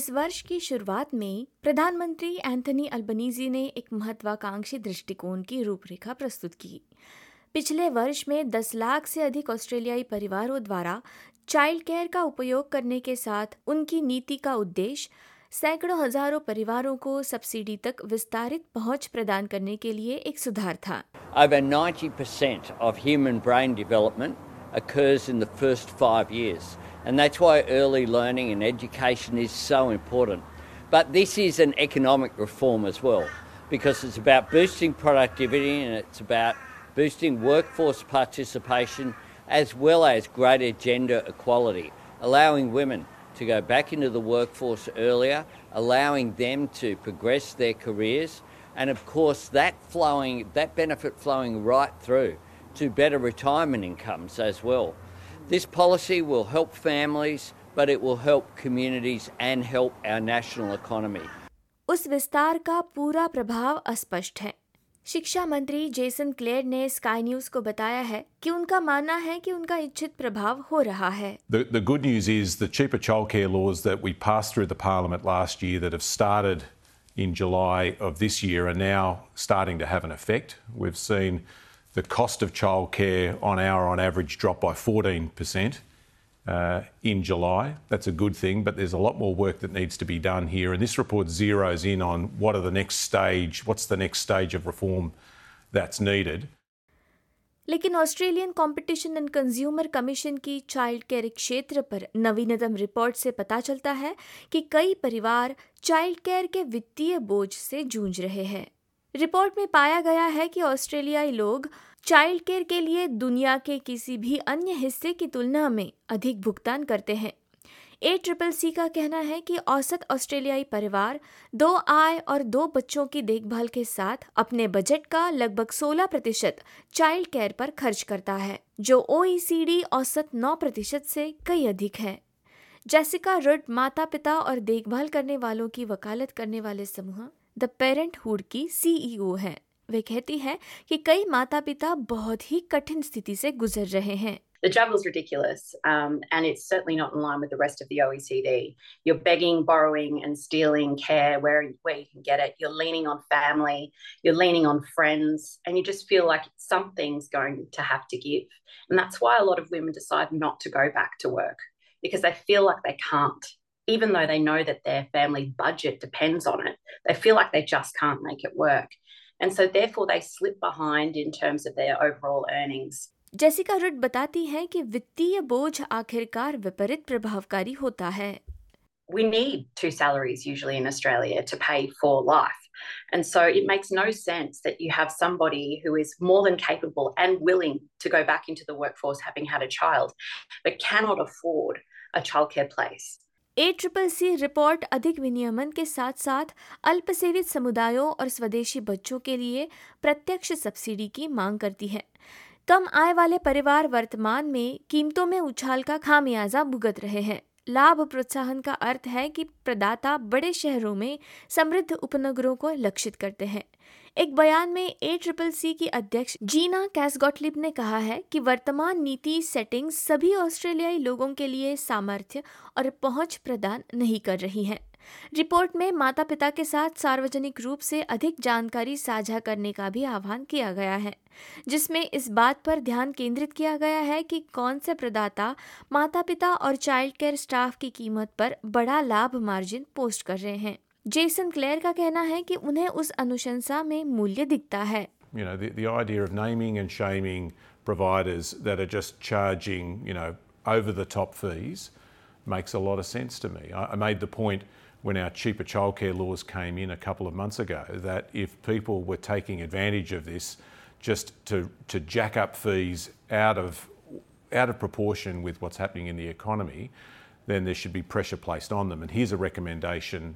इस वर्ष की शुरुआत में प्रधानमंत्री एंथनी अल्बनीजी ने एक महत्वाकांक्षी दृष्टिकोण की रूपरेखा प्रस्तुत की पिछले वर्ष में 10 लाख से अधिक ऑस्ट्रेलियाई परिवारों द्वारा चाइल्ड केयर का उपयोग करने के साथ उनकी नीति का उद्देश्य सैकड़ों हज़ारों परिवारों को सब्सिडी तक विस्तारित पहुँच प्रदान करने के लिए एक सुधार था Over 90% of human brain development occurs in the first years. And that's why early learning and education is so important. But this is an economic reform as well, because it's about boosting productivity and it's about boosting workforce participation as well as greater gender equality, allowing women to go back into the workforce earlier, allowing them to progress their careers, and of course that flowing that benefit flowing right through to better retirement incomes as well. This policy will help families, but it will help communities and help our national economy. उस विस्तार का पूरा प्रभाव अस्पष्ट है शिक्षा मंत्री Jason Clare ने स्काई न्यूज को बताया है कि उनका मानना है कि उनका इच्छित प्रभाव हो रहा है The, the good news is the cheaper childcare laws that we passed through the parliament last year that have started in July of this year are now starting to have an effect. We've seen the cost of childcare on hour on average dropped by 14% uh, in July. That's a good thing, but there's a lot more work that needs to be done here. And this report zeroes in on what are the next stage, what's the next stage of reform that's needed. लेकिन Australian Competition and Consumer Commission की child care क्षेत्र पर नवीनतम report से पता चलता है कि कई परिवार चाइल्ड केयर के वित्तीय बोझ से जूझ रहे हैं रिपोर्ट में पाया गया है कि ऑस्ट्रेलियाई लोग चाइल्ड केयर के लिए दुनिया के किसी भी अन्य हिस्से की तुलना में अधिक भुगतान करते हैं। ए ट्रिपल सी का कहना है कि औसत ऑस्ट्रेलियाई परिवार दो आय और दो बच्चों की देखभाल के साथ अपने बजट का लगभग 16 प्रतिशत चाइल्ड केयर पर खर्च करता है, जो ओ e औसत 9 प्रतिशत से कई अधिक है। जैसिका रुड माता पिता और देखभाल करने वालों की वकालत करने वाले समूह द पेरेंटहुड की सीईओ हैं वे कहती है कि कई माता पिता बहुत ही कठिन स्थिति से गुजर रहे हैं The is ridiculous, um, and it's certainly not in line with the rest of the OECD. You're begging, borrowing, and stealing care where, where you can get it. You're leaning on family, you're leaning on friends, and you just feel like something's going to have to give. And that's why a lot of women decide not to go back to work because they feel like they can't. even though they know that their family budget depends on it, they feel like they just can't make it work. And so therefore they slip behind in terms of their overall earnings. Jessica Rudd बताती हैं कि वित्तीय बोझ आखिरकार विपरीत प्रभावकारी होता है We need two salaries usually in Australia to pay for life. And so it makes no sense that you have somebody who is more than capable and willing to go back into the workforce having had a child, but cannot afford a childcare place. A triple C report अधिक विनियमन के साथ साथ अल्पसेवित समुदायों और स्वदेशी बच्चों के लिए प्रत्यक्ष सब्सिडी की मांग करती है। कम आय वाले परिवार वर्तमान में कीमतों में उछाल का खामियाजा भुगत रहे हैं। लाभ प्रोत्साहन का अर्थ है कि प्रदाता बड़े शहरों में समृद्ध उपनगरों को लक्षित करते हैं। एक बयान में ए ट्रिपल सी की अध्यक्ष जीना कैसगॉटलिप ने कहा है कि वर्तमान नीति सेटिंग्स सभी ऑस्ट्रेलियाई लोगों के लिए सामर्थ्य और पहुँच प्रदान नहीं कर रही हैं। रिपोर्ट में माता पिता के साथ सार्वजनिक रूप से अधिक जानकारी साझा करने का भी आह्वान किया गया है, जिसमें इस बात पर ध्यान केंद्रित किया गया है कि कौन से प्रदाता माता पिता और चाइल्ड केयर स्टाफ की कीमत पर बड़ा लाभ मार्जिन पोस्ट कर रहे हैं। जेसन क्लेयर का कहना है कि उन्हें उस अनुशंसा में मूल्य दिखता है You know, the, the idea of naming and shaming providers that are just charging, you know, over the top fees makes a lot of sense to me. I, I made the point when our cheaper childcare laws came in a couple of months ago that if people were taking advantage of this just to, to jack up fees out of, out of proportion with what's happening in the economy, then there should be pressure placed on them. And here's a recommendation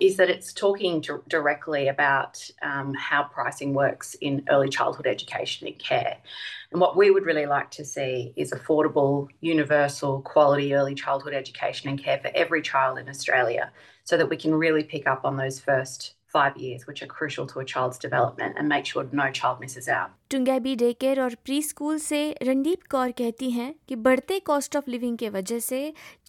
is that it's talking to, directly about um, how pricing works in early childhood education and care. And what we would really like to see is affordable, universal, quality early childhood education and care for every child in Australia so that we can really pick up on those first five years, which are crucial to a child's development, and make sure no child misses out. Toongabbie day care और preschool से रणदीप कौर कहती हैं कि बढ़ते cost of living के वजह से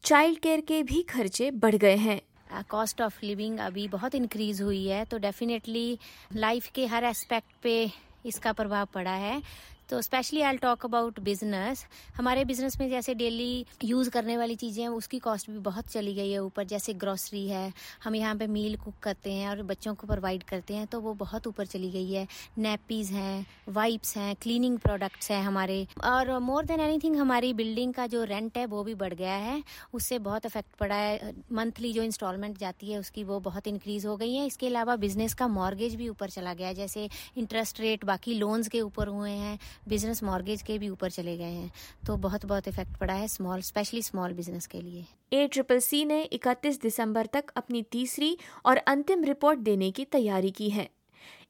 child care के भी खर्चे बढ़ गए हैं कॉस्ट ऑफ़ लिविंग अभी बहुत इंक्रीज हुई है तो डेफिनेटली लाइफ के हर एस्पेक्ट पे इसका प्रभाव पड़ा है। तो specially I talk about business हमारे बिज़नेस में जैसे डेली यूज़ करने वाली चीज़ें हैं, उसकी कॉस्ट भी बहुत चली गई है ऊपर। जैसे ग्रोसरी है, हम यहाँ पे मील कुक करते हैं और बच्चों को प्रोवाइड करते हैं तो वो बहुत ऊपर चली गई है। नेपीज हैं वाइप्स हैं क्लीनिंग प्रोडक्ट्स हैं हमारे। और मोर देन एनीथिंग हमारी बिल्डिंग का जो रेंट है, वो भी बढ़ गया है। उससे बहुत इफ़ेक्ट पड़ा है। मंथली जो इंस्टॉलमेंट जाती है, उसकी वो बहुत इंक्रीज हो गई है। इसके अलावा बिज़नेस का मॉर्गेज भी ऊपर चला गया है। जैसे इंटरेस्ट रेट बाकी लोन्स के ऊपर हुए हैं। बिज़नेस मॉर्गेज के भी ऊपर चले गए हैं। तो बहुत बहुत इफ़ेक्ट पड़ा है स्मॉल, स्पेशली स्मॉल बिज़नेस के लिए। ए ट्रिपल सी ने 31 दिसंबर तक अपनी तीसरी और अंतिम रिपोर्ट देने की तैयारी की है।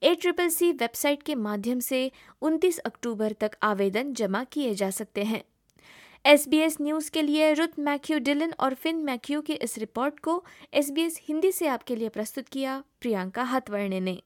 ए ट्रिपल सी वेबसाइट के माध्यम से 29 अक्टूबर तक आवेदन जमा किए जा सकते हैं। एस बी एस न्यूज़ के लिए रुत मैक्यू डिलन और फिन मैक्यू की इस रिपोर्ट को एस बी एस हिंदी से आपके लिए प्रस्तुत किया प्रियंका हथवर्णे ने।